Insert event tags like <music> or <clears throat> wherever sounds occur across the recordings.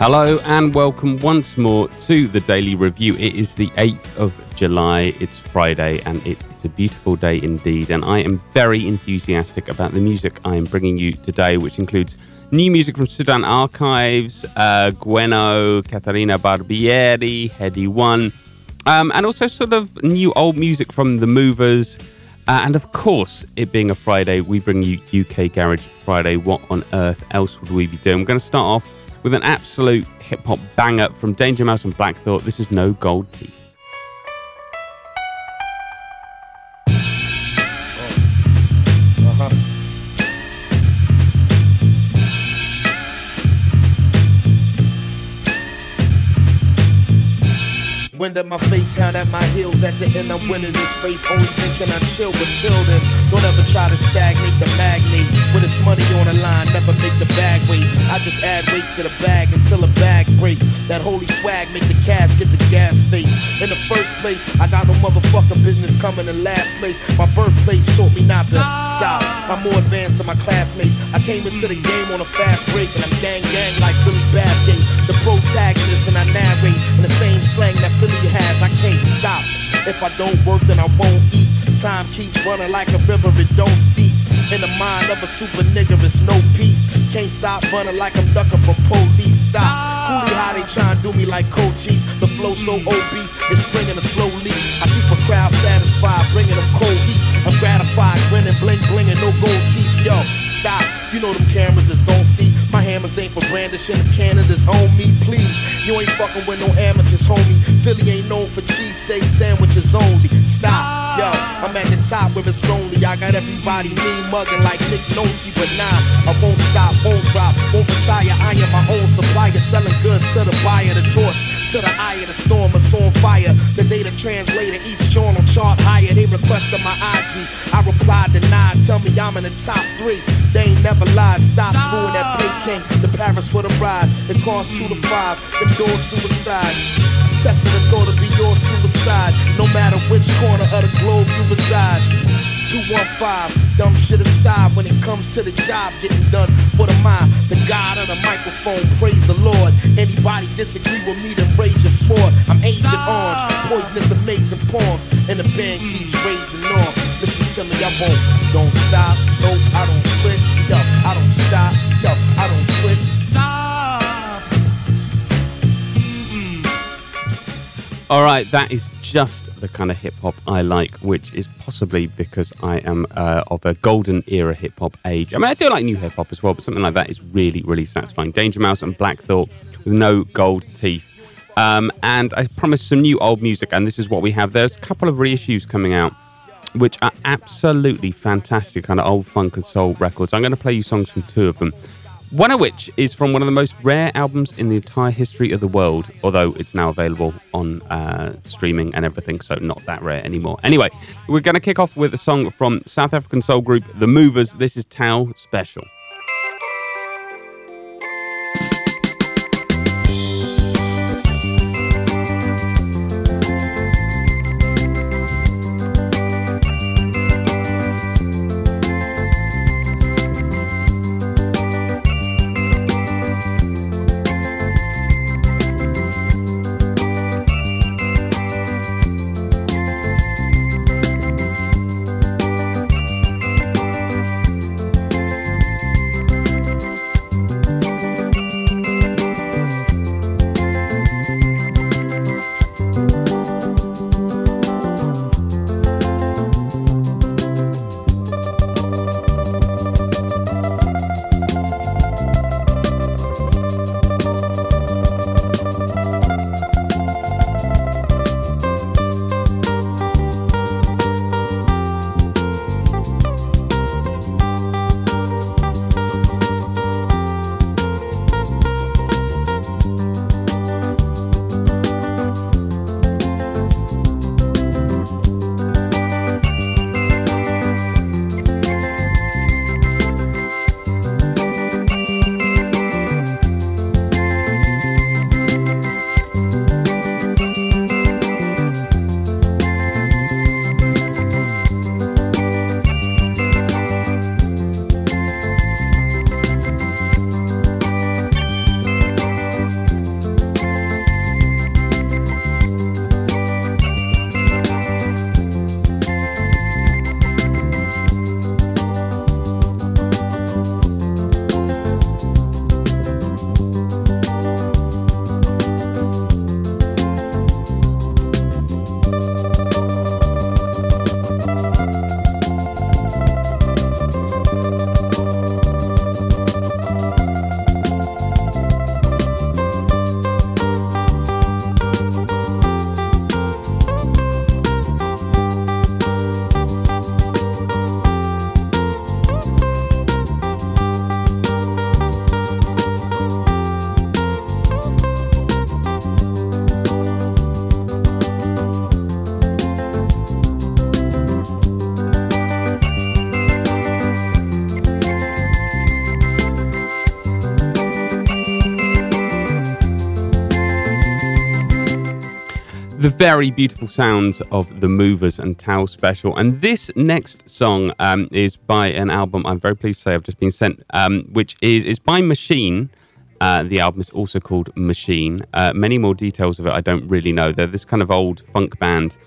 Hello and welcome once more to the Daily Review. It is the 8th of July, it's Friday, and it is a beautiful day indeed. And I am very enthusiastic about the music I am bringing you today, which includes new music from Sudan Archives, uh, Gwenno, Caterina Barbieri, Headie One, um, and also sort of new old music from The Movers. Uh, and of course, it being a Friday, we bring you UK Garage Friday. What on earth else would we be doing? We're going to start off with an absolute hip hop banger from Danger Mouse and Black Thought. This is No Gold Teeth. Wind at my face, hand at my heels. At the end, I'm winning this race. Only thinking I chill with children. Don't ever try to stagnate the magnate. With this money on the line, never make the bag wait. I just add weight to the bag until the bag break. That holy swag make the cash get the gas face. In the first place, I got no motherfucking business coming in last place. My birthplace taught me not to stop. I'm more advanced than my classmates. I came into the game on a fast break, and I'm gang gang like Billy Bathgate. The protagonist, and I narrate the same slang that Philly has. I can't stop. If I don't work, then I won't eat. Time keeps running like a river, it don't cease. In the mind of a super nigga, it's no peace. Can't stop running like I'm ducking from police. Stop. Coolie how they try and do me like coaches. The flow so obese, it's bringing a slow leak. I keep a crowd satisfied, bringing them cold heat. I'm gratified, grinning, blink, blinging, no gold teeth. Yo, stop. You know them cameras is gon' see. Hammers ain't for brandishing. If cannons is on me, please. You ain't fucking with no amateurs, homie. Philly ain't known for cheesesteak sandwiches only. Stop, yo. I'm at the top where it's lonely. I got everybody mean mugging like Nick Nolte, but nah, I won't stop, won't drop, won't retire. I am my own supplier, selling goods to the buyer, the torch to the eye of the storm, it's on fire. The data translator, each journal chart higher. They requested my IG. I replied, denied. Tell me I'm in the top three. They ain't never lied. Stop doing that pay king. The Paris with a ride. It costs two to five. Them doors suicide. Testing the thought to be your suicide. No matter which corner of the globe you reside. 215, dumb shit aside when it comes to the job getting done. What am I? The god of the microphone, praise the Lord. Anybody disagree with me, then rage your sword. I'm Agent Orange, poisonous, amazing poems, and the band keeps raging on. Listen to me, I won't, don't stop, No, I don't quit, yo, I don't stop, yo, I don't quit. All right, that is just the kind of hip hop I like, which is possibly because I am uh, of a golden era hip hop age. I mean, I do like new hip hop as well, but something like that is really, really satisfying. Danger Mouse and Black Thought with no gold teeth. Um, and I promised some new old music, and this is what we have. There's a couple of reissues coming out, which are absolutely fantastic, kind of old funk and soul records. I'm going to play you songs from two of them. One of which is from one of the most rare albums in the entire history of the world, although it's now available on uh, streaming and everything, so not that rare anymore. Anyway, we're going to kick off with a song from South African soul group The Movers. This is Tau Special. Very beautiful sounds of the Movers and Tao special. And this next song um, is by an album I'm very pleased to say I've just been sent, um, which is, is by Machine. Uh, the album is also called Machine. Uh, many more details of it I don't really know. They're this kind of old funk band.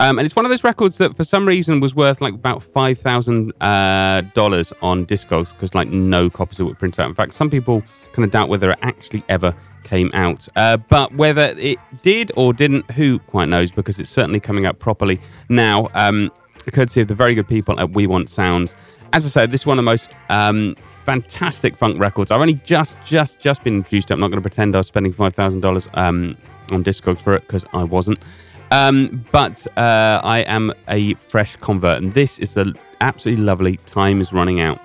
Um, and it's one of those records that for some reason was worth like about $5,000 uh, on Discogs because like no copies of it were printed out. In fact, some people kind of doubt whether it actually ever came out. Uh, but whether it did or didn't, who quite knows, because it's certainly coming out properly now, um, courtesy of the very good people at We Want Sounds. As I said, this is one of the most um, fantastic funk records. I've only just, just, just been introduced. I'm not going to pretend I was spending five thousand um, dollars on Discogs for it because I wasn't. Um, but uh, I am a fresh convert, and this is the absolutely lovely "Time Is Running Out."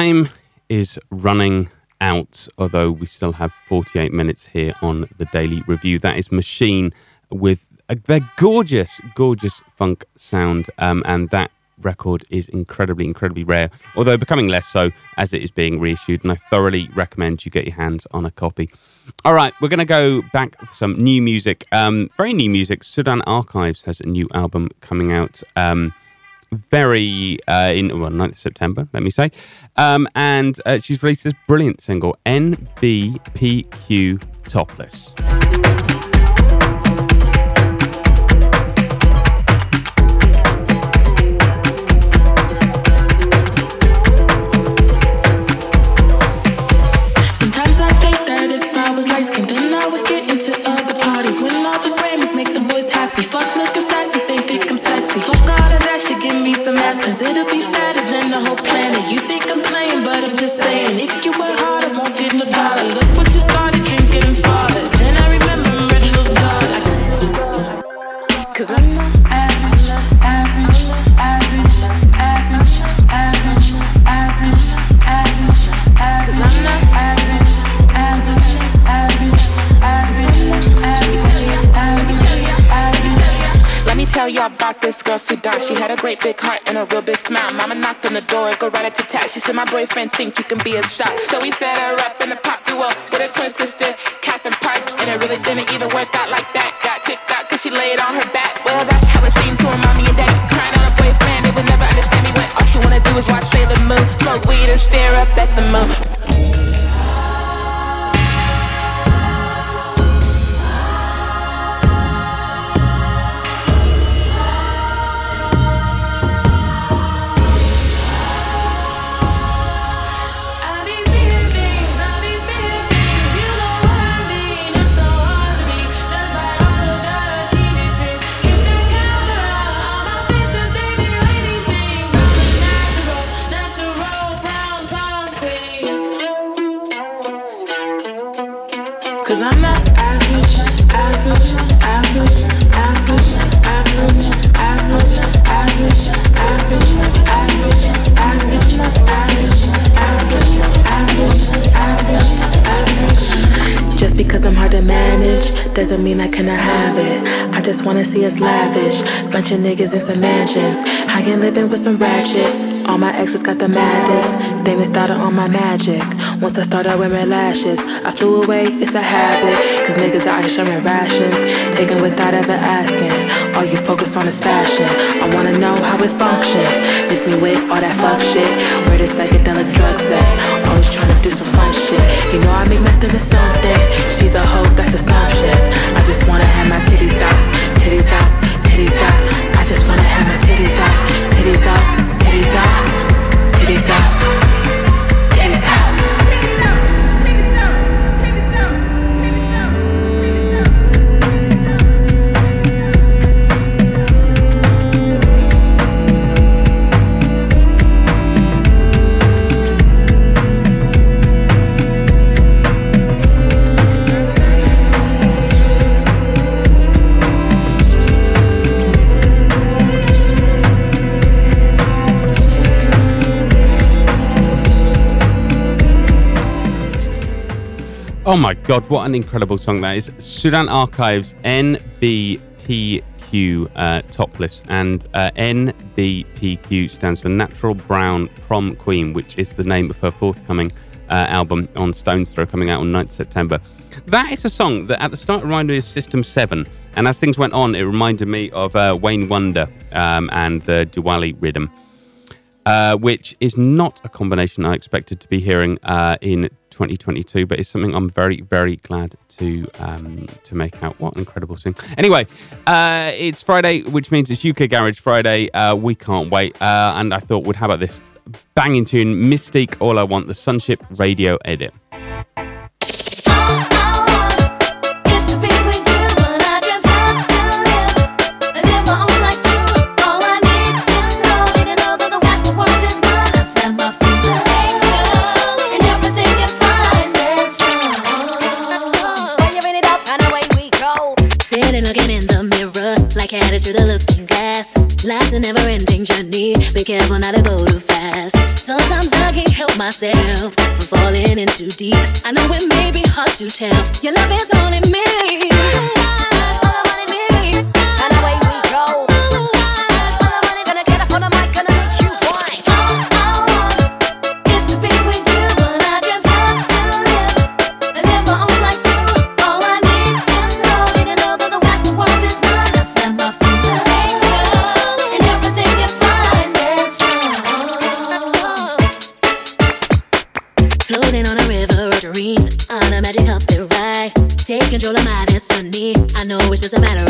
Time is running out, although we still have 48 minutes here on the Daily Review. That is Machine with a, their gorgeous, gorgeous funk sound, um, and that record is incredibly, incredibly rare, although becoming less so as it is being reissued. And I thoroughly recommend you get your hands on a copy. All right, we're going to go back for some new music. Um, very new music. Sudan Archives has a new album coming out. Um, very uh, in well 9th September, let me say. Um, and uh, she's released this brilliant single, NBPQ Topless. This girl, Sudan. She had a great big heart and a real big smile. Mama knocked on the door, go right at to tat. She said, My boyfriend think you can be a star. So we set her up in a pop duo with her twin sister, Catherine Parks. And it really didn't even work out like that. Got kicked out cause she laid on her back. Well, that's how it seemed to her mommy and daddy. Crying on a boyfriend, they would never understand me when all she wanna do is watch Sailor Moon. Smoke weed and stare up at the moon. 'Cause I'm not average, average, average, average, average, average, average, average, average, average, average, average, average, average. Just because I'm hard to manage doesn't mean I cannot have it. I just wanna see us lavish. Bunch of niggas in some mansions. I can living with some ratchet. All my exes got the madness. They missed on my magic. Once I started wearing lashes, I flew away, it's a habit. Cause niggas out here sharing rations. Taking without ever asking. All you focus on is fashion. I wanna know how it functions. Miss me with all that fuck shit. Where the psychedelic drugs at? Always trying to do some fun shit. You know I make nothing to something. She's a hoe, that's assumptions. I just wanna have my titties out, titties out, titties out. I just wanna have my titties out, titties out, Oh my god, what an incredible song that is. Sudan Archives NBPQ uh, topless, and uh, NBPQ stands for Natural Brown Prom Queen, which is the name of her forthcoming uh, album on Stones Throw coming out on 9th September. That is a song that at the start reminded me of System 7, and as things went on, it reminded me of uh, Wayne Wonder um, and the Diwali rhythm. Uh, which is not a combination I expected to be hearing uh, in 2022, but it's something I'm very, very glad to um, to make out. What an incredible thing! Anyway, uh, it's Friday, which means it's UK Garage Friday. Uh, we can't wait, uh, and I thought, well, how about this banging tune, Mis-Teeq, All I Want, the Sunship Radio Edit. Headed through the looking glass. Life's a never ending journey, be careful not to go too fast. Sometimes I can't help myself from falling in too deep. I know it may be hard to tell, your love is calling me. And away we go. doesn't matter.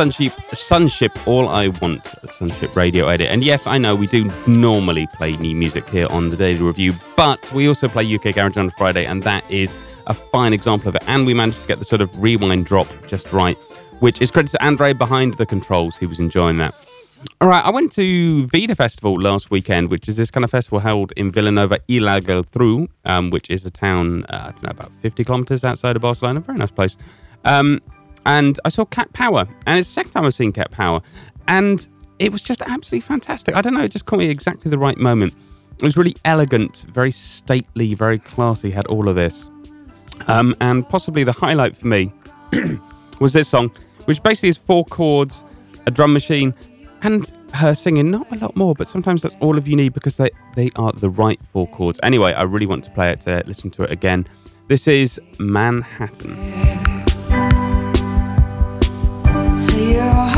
Sunship, Sunship, All I Want, Sunship Radio Edit. And yes, I know we do normally play new music here on the Daily Review, but we also play UK Garage on Friday, and that is a fine example of it. And we managed to get the sort of rewind drop just right, which is credit to Andre behind the controls. He was enjoying that. All right, I went to Vida Festival last weekend, which is this kind of festival held in Vilanova i la Geltrú, um, which is a town, uh, I don't know, about 50 kilometers outside of Barcelona. Very nice place. Um, and I saw Cat Power, and it's the second time I've seen Cat Power, and it was just absolutely fantastic. I don't know, it just caught me exactly the right moment. It was really elegant, very stately, very classy, had all of this. Um, and possibly the highlight for me <clears throat> was this song, which basically is four chords, a drum machine, and her singing. Not a lot more, but sometimes that's all of you need because they, they are the right four chords. Anyway, I really want to play it to listen to it again. This is Manhattan. See your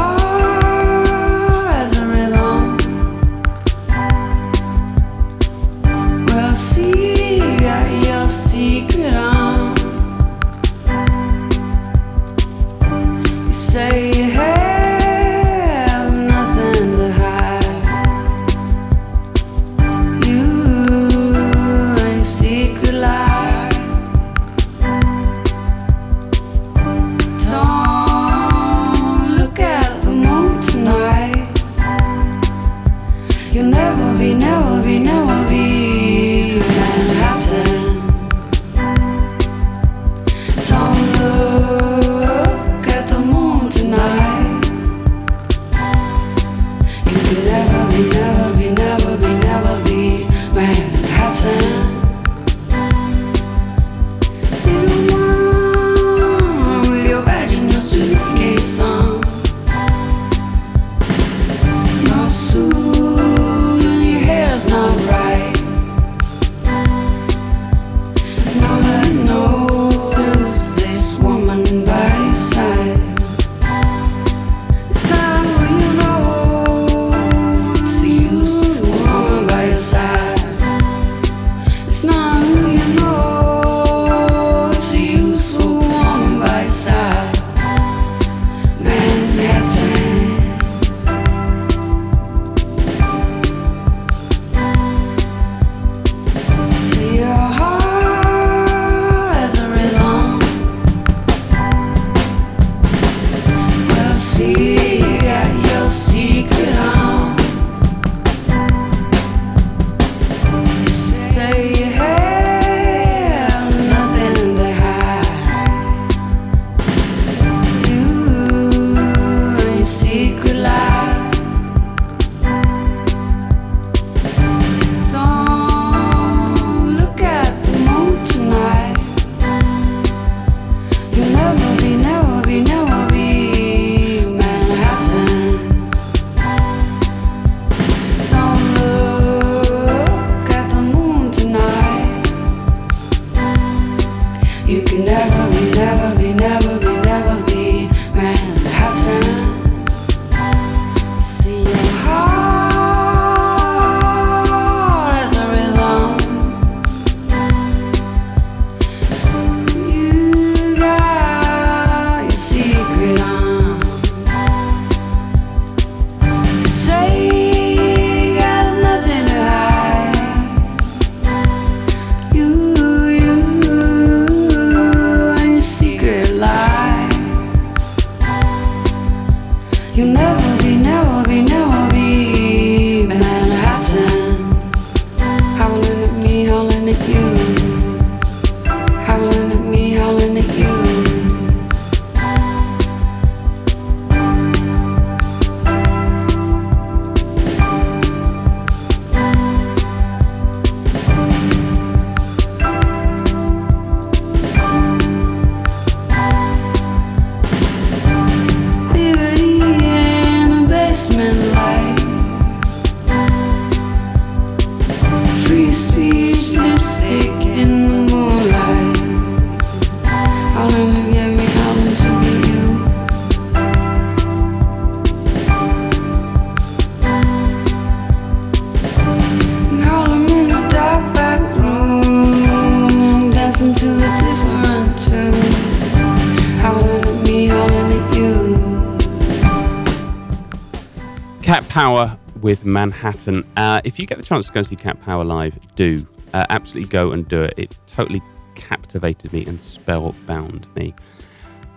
Manhattan. Uh, if you get the chance to go see Cat Power live, do. Uh, absolutely go and do it. It totally captivated me and spellbound me.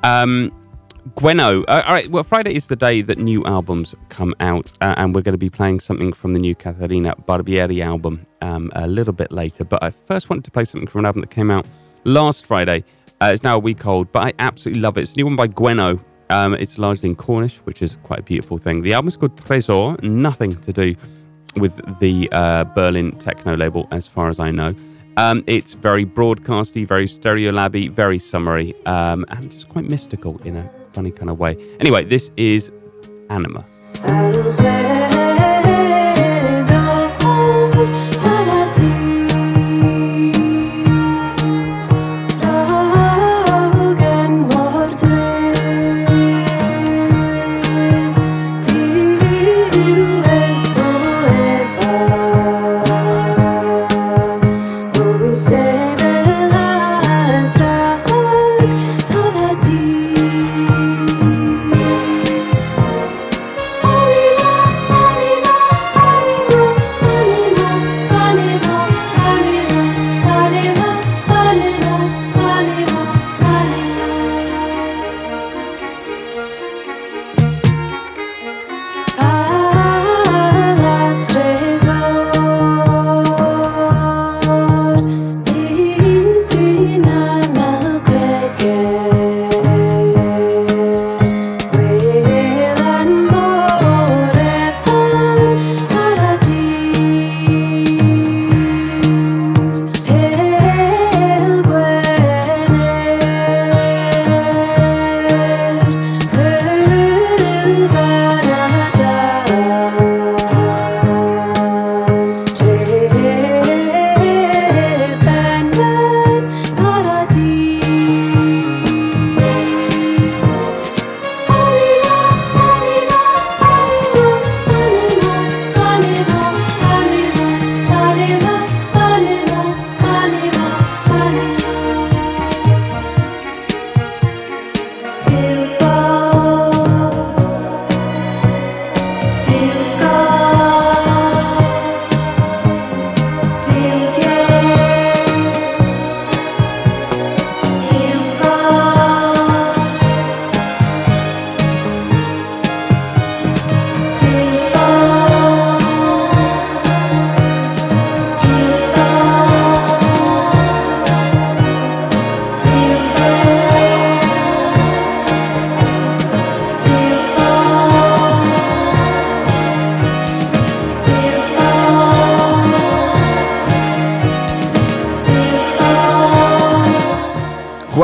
Um, Gwenno. Uh, all right, well, Friday is the day that new albums come out, uh, and we're going to be playing something from the new Caterina Barbieri album um, a little bit later. But I first wanted to play something from an album that came out last Friday. Uh, it's now a week old, but I absolutely love it. It's a new one by Gwenno. Um, it's largely in Cornish, which is quite a beautiful thing. The album's called Tresor, nothing to do with the uh, Berlin techno label, as far as I know. Um, it's very broadcasty, very stereolabby, very summery, um, and just quite mystical in a funny kind of way. Anyway, this is Anima.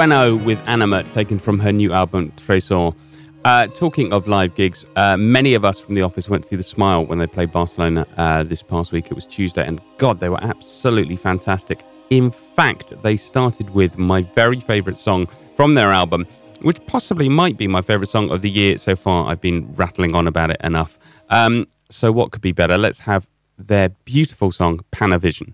Gwenno with Anima, taken from her new album Tresor. Uh, talking of live gigs, uh, many of us from the office went to see The Smile when they played Barcelona uh, this past week. It was Tuesday, and God, they were absolutely fantastic. In fact, they started with my very favourite song from their album, which possibly might be my favourite song of the year so far. I've been rattling on about it enough. Um, so, what could be better? Let's have their beautiful song, Panavision.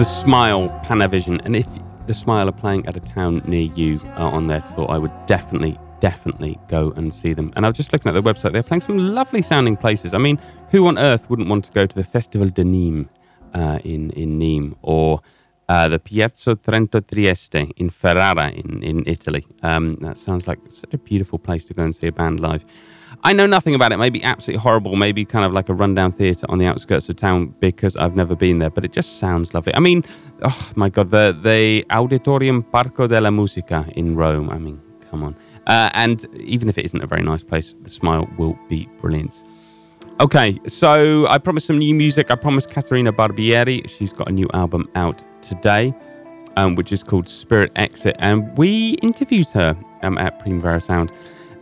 The Smile Panavision, and if the Smile are playing at a town near you uh, on their tour, I would definitely, definitely go and see them. And I was just looking at their website; they're playing some lovely sounding places. I mean, who on earth wouldn't want to go to the Festival de Nîmes uh, in in Nîmes or uh, the Piazza Trento Trieste in Ferrara in in Italy? Um, that sounds like such a beautiful place to go and see a band live. I know nothing about it. Maybe absolutely horrible. Maybe kind of like a rundown theatre on the outskirts of town because I've never been there. But it just sounds lovely. I mean, oh my god, the the Auditorium Parco della Musica in Rome. I mean, come on. Uh, and even if it isn't a very nice place, the Smile will be brilliant. Okay, so I promised some new music. I promised Caterina Barbieri. She's got a new album out today, um, which is called Spirit Exit, and we interviewed her um, at Primavera Sound.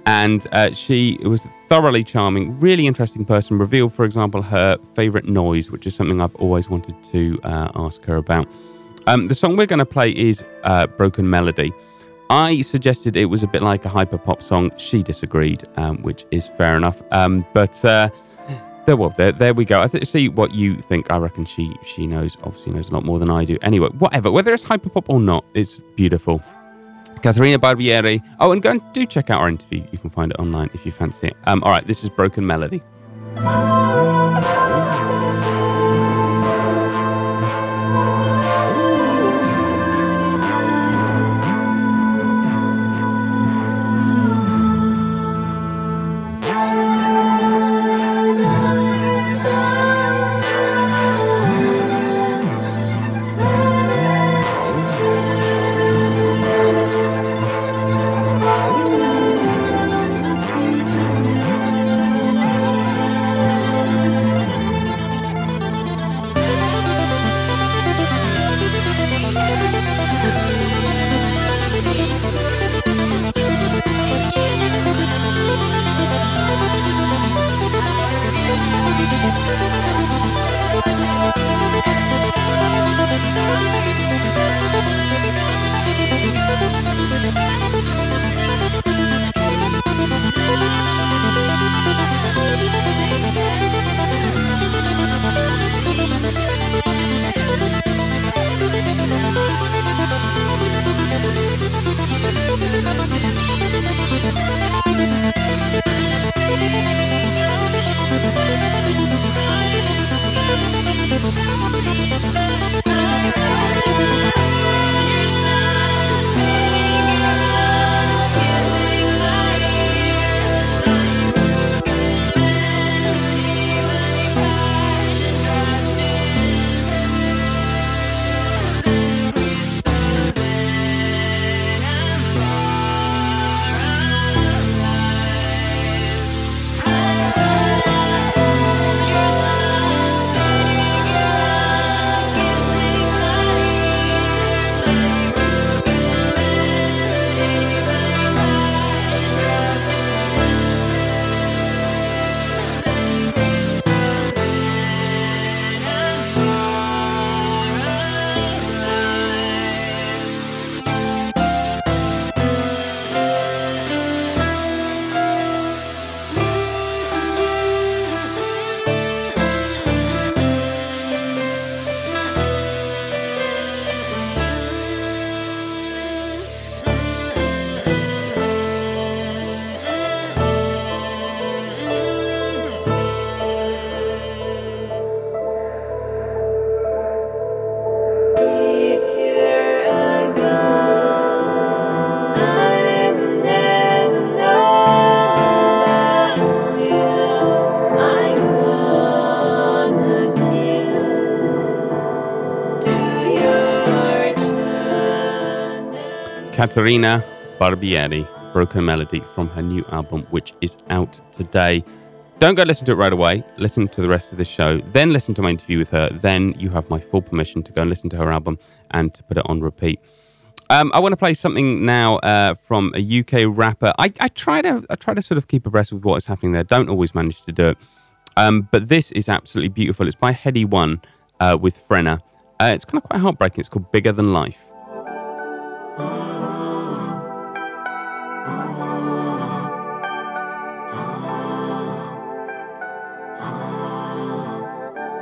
And uh, she was thoroughly charming, really interesting person. Revealed, for example, her favorite noise, which is something I've always wanted to uh, ask her about. Um, the song we're going to play is uh, Broken Melody. I suggested it was a bit like a hyper pop song. She disagreed, um, which is fair enough. Um, but uh, there, well, there, there we go. I th- see what you think. I reckon she she knows, obviously knows a lot more than I do. Anyway, whatever, whether it's hyper pop or not, it's beautiful. Caterina Barbieri. Oh, and go and do check out our interview. You can find it online if you fancy it. Um, all right, this is Broken Melody. Caterina Barbieri, Broken Melody from her new album, which is out today. Don't go listen to it right away. Listen to the rest of the show. Then listen to my interview with her. Then you have my full permission to go and listen to her album and to put it on repeat. Um, I want to play something now uh, from a UK rapper. I, I, try to I try to sort of keep abreast with what is happening there. Don't always manage to do it, um, but this is absolutely beautiful. It's by Headie One uh, with Frenna. Uh, it's kind of quite heartbreaking. It's called Bigger Than Life.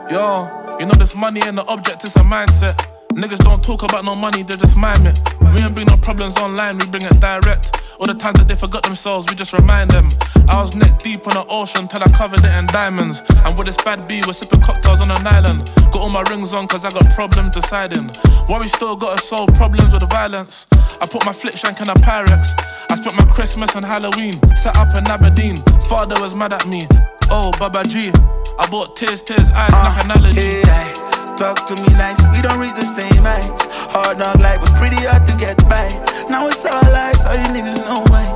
Yo, you know this money and the object is a mindset. Niggas don't talk about no money, they just mime it. We ain't bring no problems online, we bring it direct. All the times that they forgot themselves, we just remind them. I was neck deep in the ocean till I covered it in diamonds. And with this bad B, we're sipping cocktails on an island. Got all my rings on cause I got problems deciding. Worry still gotta solve problems with violence. I put my flip shank in a Pyrex. I spent my Christmas and Halloween, set up in Aberdeen. Father was mad at me. Oh, Baba G. I bought tears, tears, eyes uh, like analogy. Yeah, talk to me nice, we don't reach the same heights. Hard knock life was pretty hard to get by. Now it's all lies, all you niggas know why.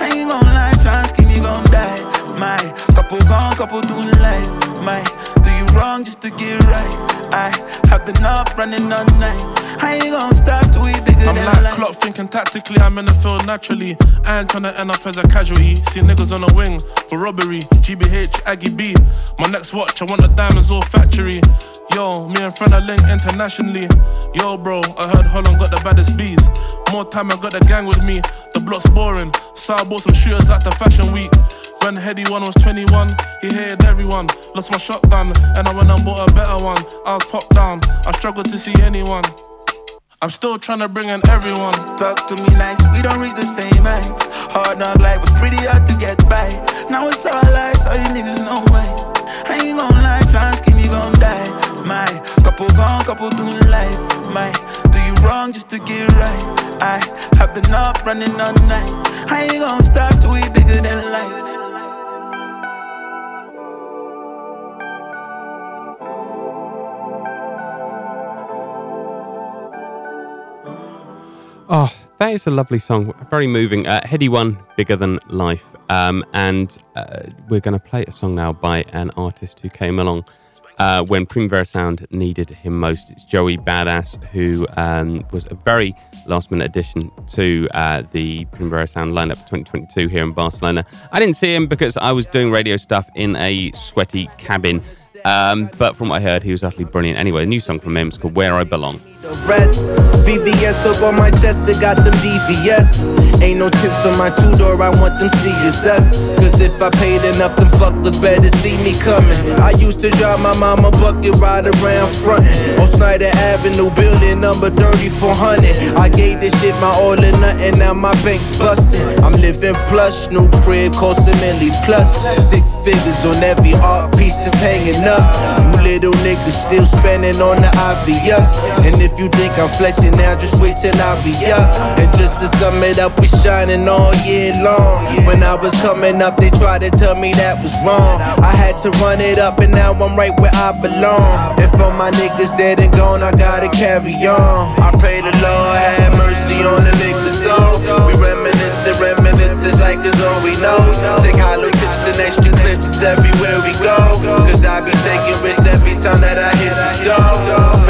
I ain't gon' lie, scheme, you gon' die. My couple gone, couple doing life. My do wrong just to get right. I have the knob running all night. I ain't gon' stop till we bigger I'm than like life. clock thinking tactically, I'm in the field naturally. I ain't tryna end up as a casualty. See niggas on the wing for robbery. GBH, Aggie B. My next watch, I want the diamonds all factory. Yo, me and Frenna linked internationally. Yo, bro, I heard Holland got the baddest bees. More time, I got the gang with me. The block's boring, so I bought some shooters at the fashion week. When Headie One was 21, he hated everyone. Lost my shotgun, and I went and bought a better one. I was popped down, I struggled to see anyone. I'm still trying to bring in everyone. Talk to me nice, we don't reach the same heights. Hard knock life was pretty hard to get by. Now it's all lies, all you niggas know why. I ain't gon' lie, and scheme, you gon' die. My couple gone, couple doing life. My do you wrong just to get right. I have the knob running all night. I ain't gon' stop till we bigger than life. Oh, that is a lovely song. Very moving. Uh, Headie One, Bigger Than Life. Um, and uh, we're going to play a song now by an artist who came along uh, when Primavera Sound needed him most. It's Joey Badass, who um, was a very last minute addition to uh, the Primavera Sound lineup for 2022 here in Barcelona. I didn't see him because I was doing radio stuff in a sweaty cabin. Um, but from what I heard, he was utterly brilliant. Anyway, a new song from him is called Where I Belong. The rest. VVS up on my chest, it got them DVS. Ain't no tips on my two door, I want them CSS. Cause if I paid enough, them fuckers better see me coming. I used to drive my mama bucket right around frontin'. On Snyder Avenue, building number 3400. I gave this shit my all or nothing, now my bank bustin'. I'm living plush, new crib, cost a milli plus. Six figures on every art piece that's hanging up. You little niggas still spending on the obvious. And if you think I'm flexing now, just wait till I be up. And just to sum it up, we shining all year long. When I was coming up, they tried to tell me that was wrong. I had to run it up, and now I'm right where I belong. And for my niggas dead and gone, I gotta carry on. I pray the Lord have mercy on the niggas soul. We reminiscing, reminiscing like it's all we know. Take hollow tips and extra clips everywhere we go. Cause I be taking risks every time that I hit the door.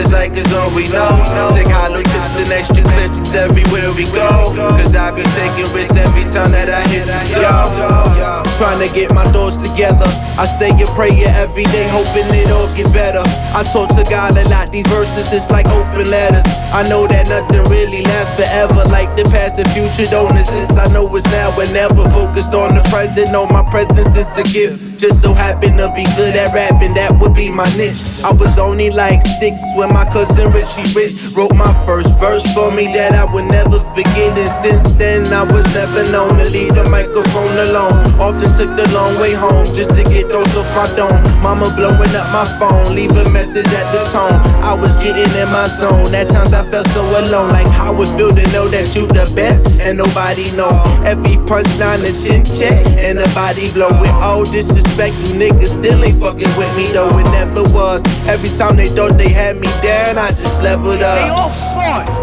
Reminiscing like it's all we know. Take hollow tips and extra clips everywhere we go. Cause I be taking risks every time that I hit door. Trying to get my thoughts together. I say a prayer every day, hoping it all get better. I talk to God a lot, these verses it's like open letters. I know that nothing really lasts forever, like the past and future don't exist. I know it's now and never focused on the present. No, my presence is a gift. Just so happen to be good at rapping, that would be my niche. I was only like six when my cousin Richie Rich wrote my first verse for me that I would never forget. And since then, I was never known to leave the microphone alone. Often took the long way home just to get those off my dome. Mama blowing up my phone, leave a message at the tone. I was getting in my zone. At times I felt so alone, like how it feel to know that you the best, and nobody know. Every punchline a chin check, and the body blow. With all disrespect, you niggas still ain't fucking with me though. It never was. Every time they thought they had me down, I just leveled up. They all frauds.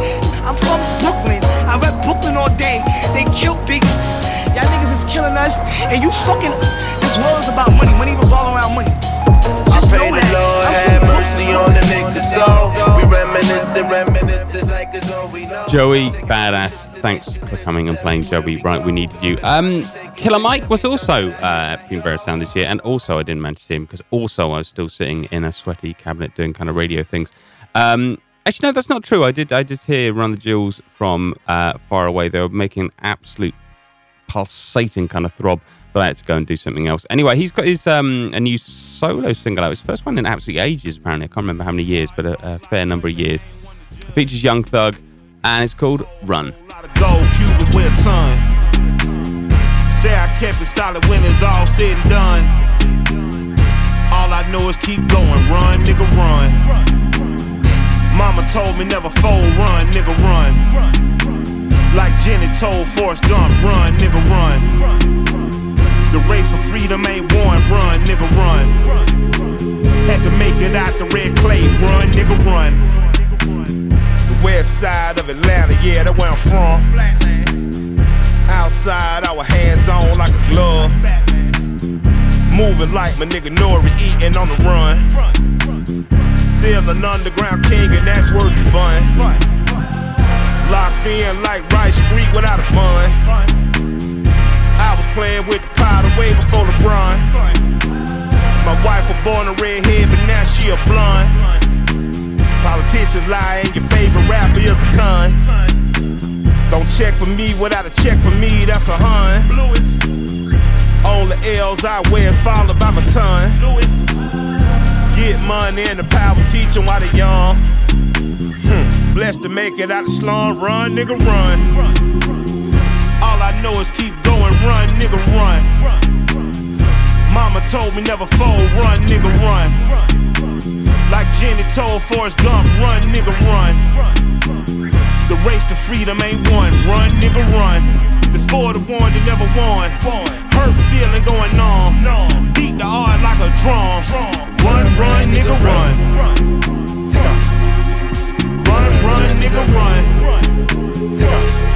I'm from Brooklyn. I rep Brooklyn all day. They kill Biggie. Y'all niggas is killing us, and you fucking. This world is about money. Money revolve around money. Pray the. Lord have mercy on the niggas' soul. We like it's all we know. Joey, badass. Thanks for coming and playing, Joey. Right, we needed you. Um, Killer Mike was also uh, Primavera Sound this year, and also I didn't manage to see him because also I was still sitting in a sweaty cabinet doing kind of radio things. Um, actually, no, that's not true. I did, I did hear Run the Jewels from uh, far away. They were making an absolute pulsating kind of throb, but I had to go and do something else. Anyway, he's got his um, a new solo single out. His first one in absolutely ages, apparently. I can't remember how many years, but a, a fair number of years. It features Young Thug, and it's called Run. Say I kept it solid when it's all said and done. All I know is keep going, run, nigga, run. Mama told me never fold, run, nigga, run. Like Jenny told Forrest Gump, run, nigga, run. The race for freedom ain't won, run, nigga, run. Had to make it out the red clay, run, nigga, run. The west side of Atlanta, yeah, that's where I'm from. Outside, our hands on like a glove. Moving like my nigga Nori, eating on the run. Still an underground king, and that's worth the bun. Locked in like Rice Street without a bun. I was playing with the powder way before LeBron. My wife was born a redhead, but now she a blonde. Politicians lie, and your favorite rapper is a con. Don't check for me without a check for me, that's a hun. All the L's I wear is followed by my ton. Get money and the power teach 'em while they young. Hmm. Blessed to make it out the slum, run, nigga, run. All I know is keep going, run, nigga, run. Mama told me never fold, run, nigga, run. Like Jenny told Forrest Gump, run, nigga, run. The race to freedom ain't won, run, nigga, run. This for the one that never won. Hurt feeling going on. Beat the heart like a drum. Run, run, nigga, run. Run, run, nigga, run.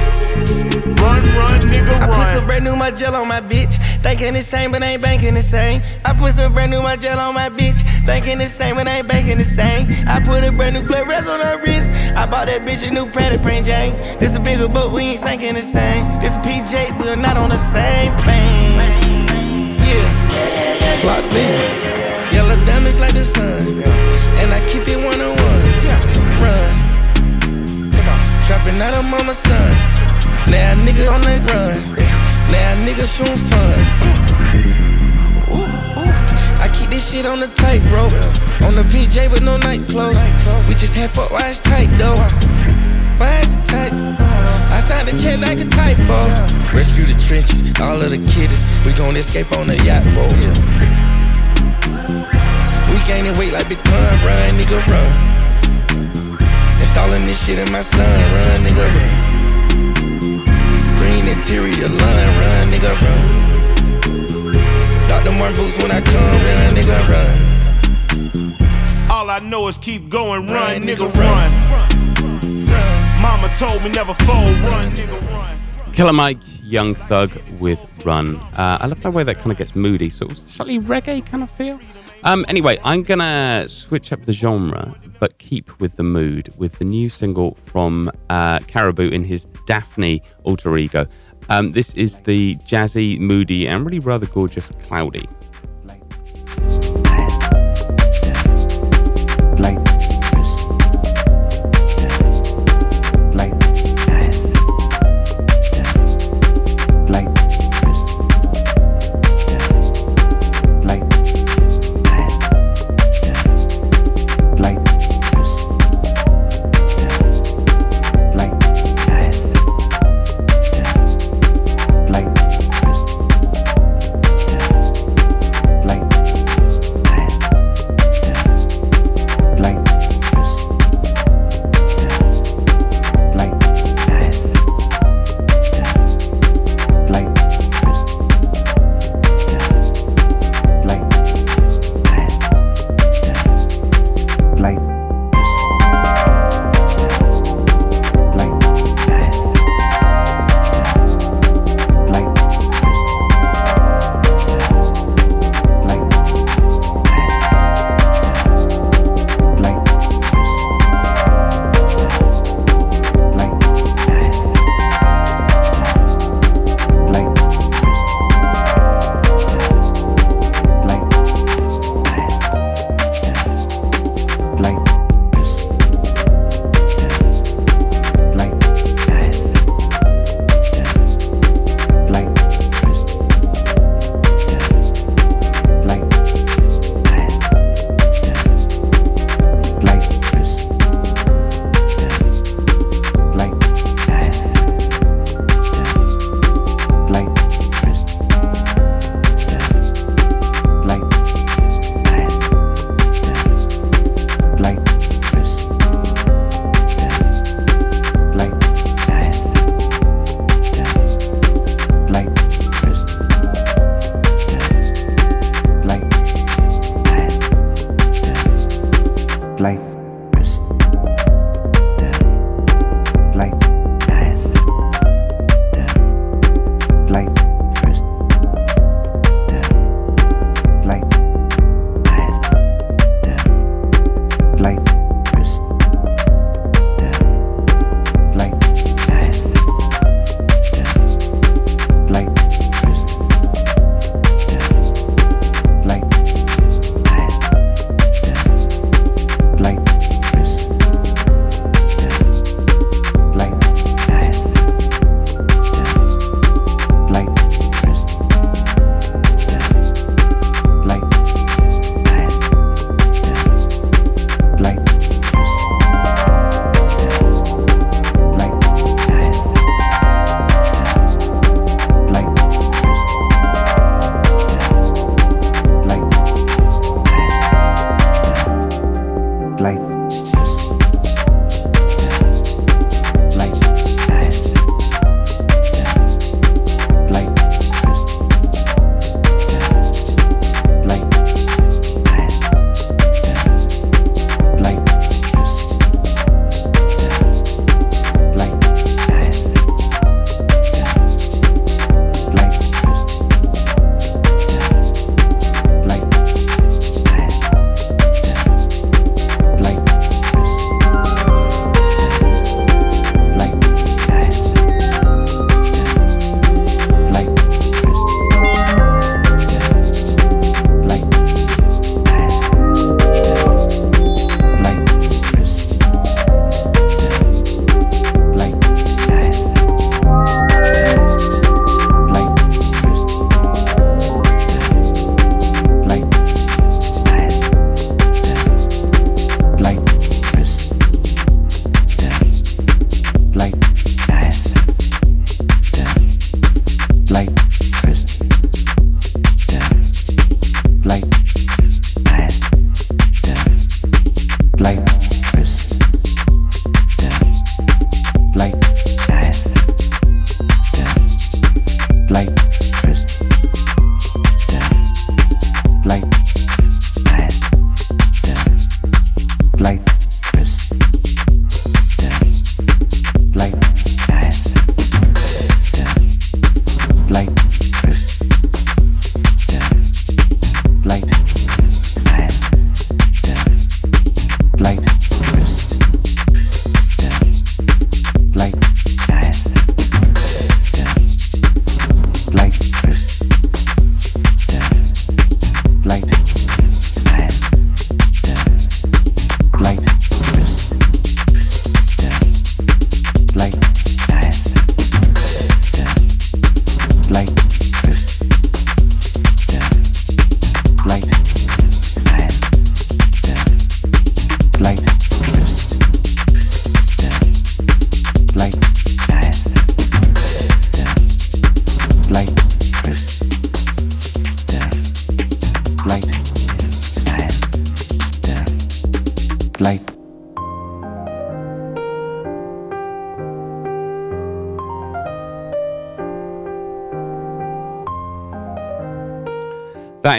Run, run, nigga, run. I put some brand new my gel on my bitch. Thinking the same, but ain't banking the same. I put some brand new my gel on my bitch. Thinking the same, but ain't banking the same. I put a brand new flare rest on her wrist. I bought that bitch a new Pratt Print Jane. This a bigger boat, we ain't sinking the same. This PJ, we're not on the same plane. Yeah, locked in. Yellow diamonds like the sun. And I keep it one on one. Run. Trapping out of mama's son. Now nigga on the run. Now nigga showing fun. I keep this shit on the tightrope. On the PJ with no night clothes. We just had foot wise tight though. Why tight? I signed a check like a typo. Rescue the trenches, all of the kiddies. We gon' escape on the yacht boat. We gaining weight like Big Pun, run, nigga, run. Installing this shit in my son, run, nigga, run. Green interior line, run, nigga, run. Dr. Martens boots when I come, run, nigga, run. All I know is keep going, run, nigga, run. Mama told me never fold, run, nigga, run. Killer Mike, Young Thug with Run. Uh, I love the way that kind of gets moody, sort of slightly reggae kind of feel. Um, anyway, I'm gonna switch up the genre, but keep with the mood with the new single from uh, Caribou in his Daphne alter ego. Um, this is the jazzy, moody, and really rather gorgeous Cloudy.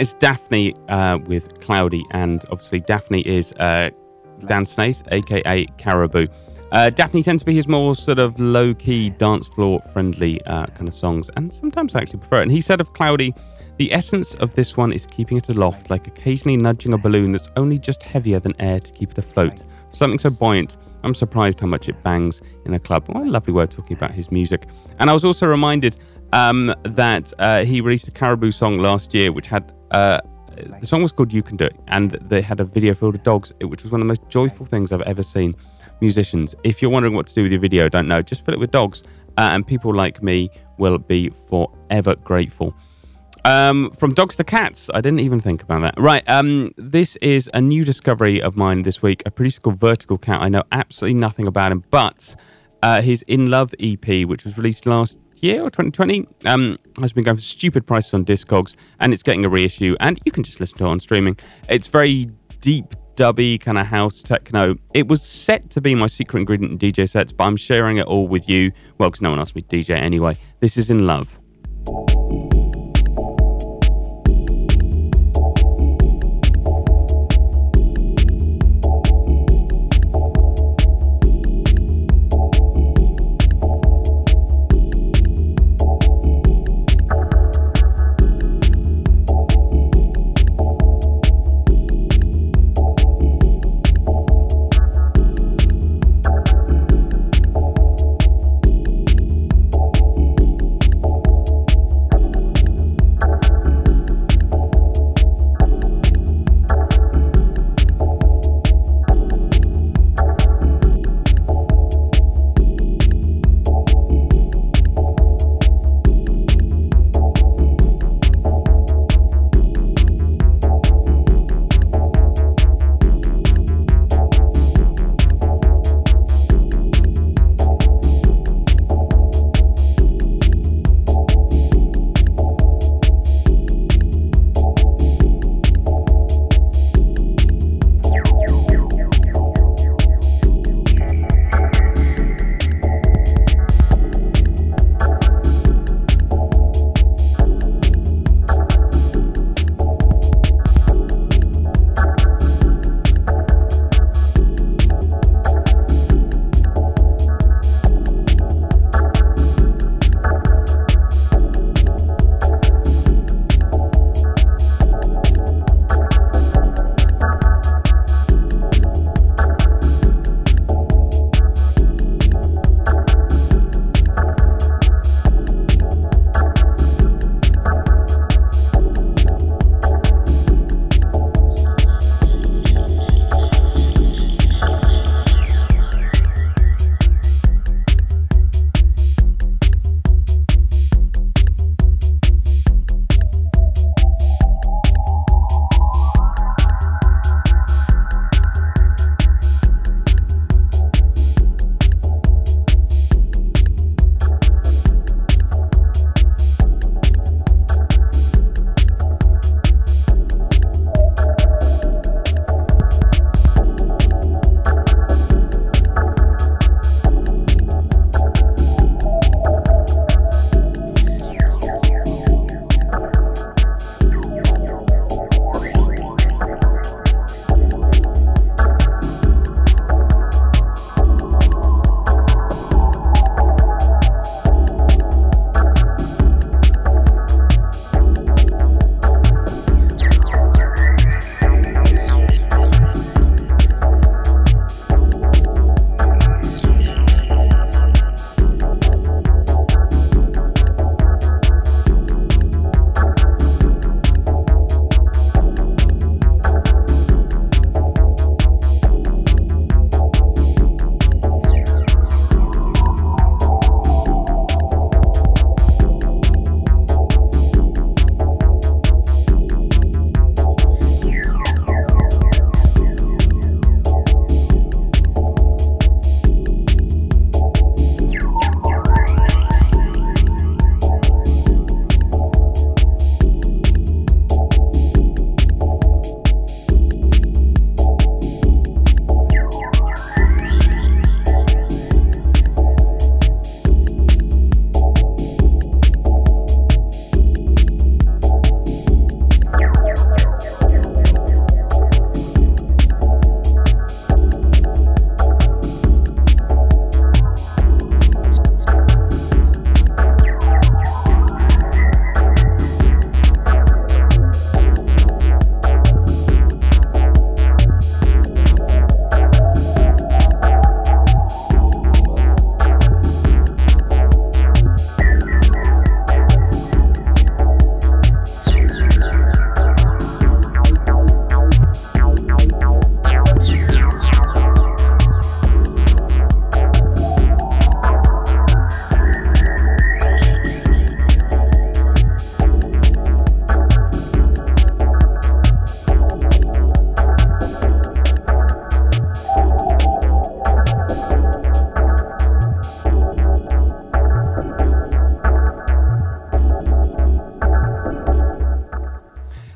Is Daphne uh, with Cloudy, and obviously Daphne is uh, Dan Snaith, aka Caribou. Uh, Daphne tends to be his more sort of low key, dance floor friendly uh, kind of songs, and sometimes I actually prefer it. And he said of Cloudy, the essence of this one is keeping it aloft, like occasionally nudging a balloon that's only just heavier than air to keep it afloat. Something so buoyant, I'm surprised how much it bangs in a club. What a lovely word talking about his music. And I was also reminded um, that uh, he released a Caribou song last year, which had uh, the song was called "You Can Do It," and they had a video filled with dogs, which was one of the most joyful things I've ever seen. Musicians, if you're wondering what to do with your video, don't know, just fill it with dogs, uh, and people like me will be forever grateful. Um, from dogs to cats. I didn't even think about that. Right. Um, this is a new discovery of mine this week. A producer called Vertical Cat. I know absolutely nothing about him, but uh, his In Love EP, which was released last year or 2020, um, has been going for stupid prices on Discogs, and it's getting a reissue. And you can just listen to it on streaming. It's very deep, dubby kind of house techno. It was set to be my secret ingredient in DJ sets, but I'm sharing it all with you. Well, because no one asked me DJ anyway. This is In Love.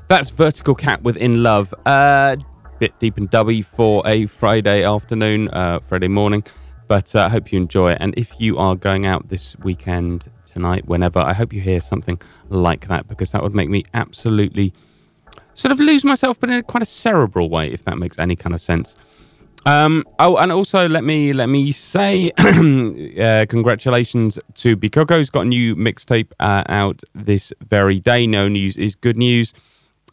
That's Vertical Cat with In Love. Uh, bit deep and dubby for a Friday afternoon, uh, Friday morning. But uh, I hope you enjoy it. And if you are going out this weekend, tonight, whenever, I hope you hear something like that because that would make me absolutely sort of lose myself, but in a quite a cerebral way, if that makes any kind of sense. Um, oh, and also let me let me say <clears throat> uh, congratulations to Bikoko's got a new mixtape uh, out this very day. No news is good news.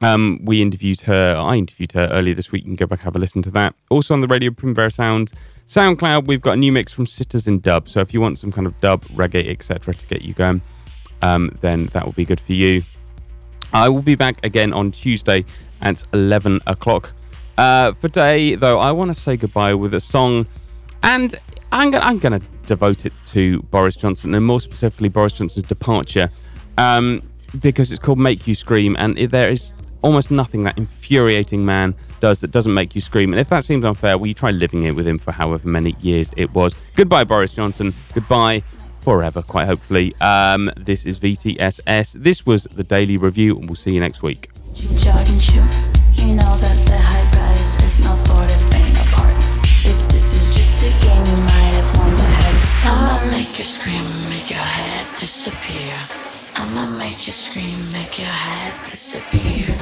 Um, we interviewed her. I interviewed her earlier this week. You can go back and have a listen to that. Also on the Radio Primavera Sound SoundCloud, we've got a new mix from Sisters in Dub. So if you want some kind of dub, reggae, etc., to get you going, um, then that will be good for you. I will be back again on Tuesday at 11 o'clock. Uh, for today, though, I want to say goodbye with a song, and I'm, go- I'm going to devote it to Boris Johnson, and more specifically, Boris Johnson's departure, um, because it's called Make You Scream, and there is almost nothing that infuriating man does that doesn't make you scream. And if that seems unfair, well, you try living it with him for however many years it was. Goodbye, Boris Johnson. Goodbye forever, quite hopefully. Um, this is VTSS. This was the Daily Review, and we'll see you next week. I'ma make you scream, make your head disappear. I'ma make you scream, make your head disappear.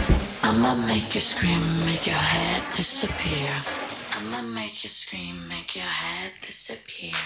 I'ma make you scream, make your head disappear. I'ma make you scream, make your head disappear.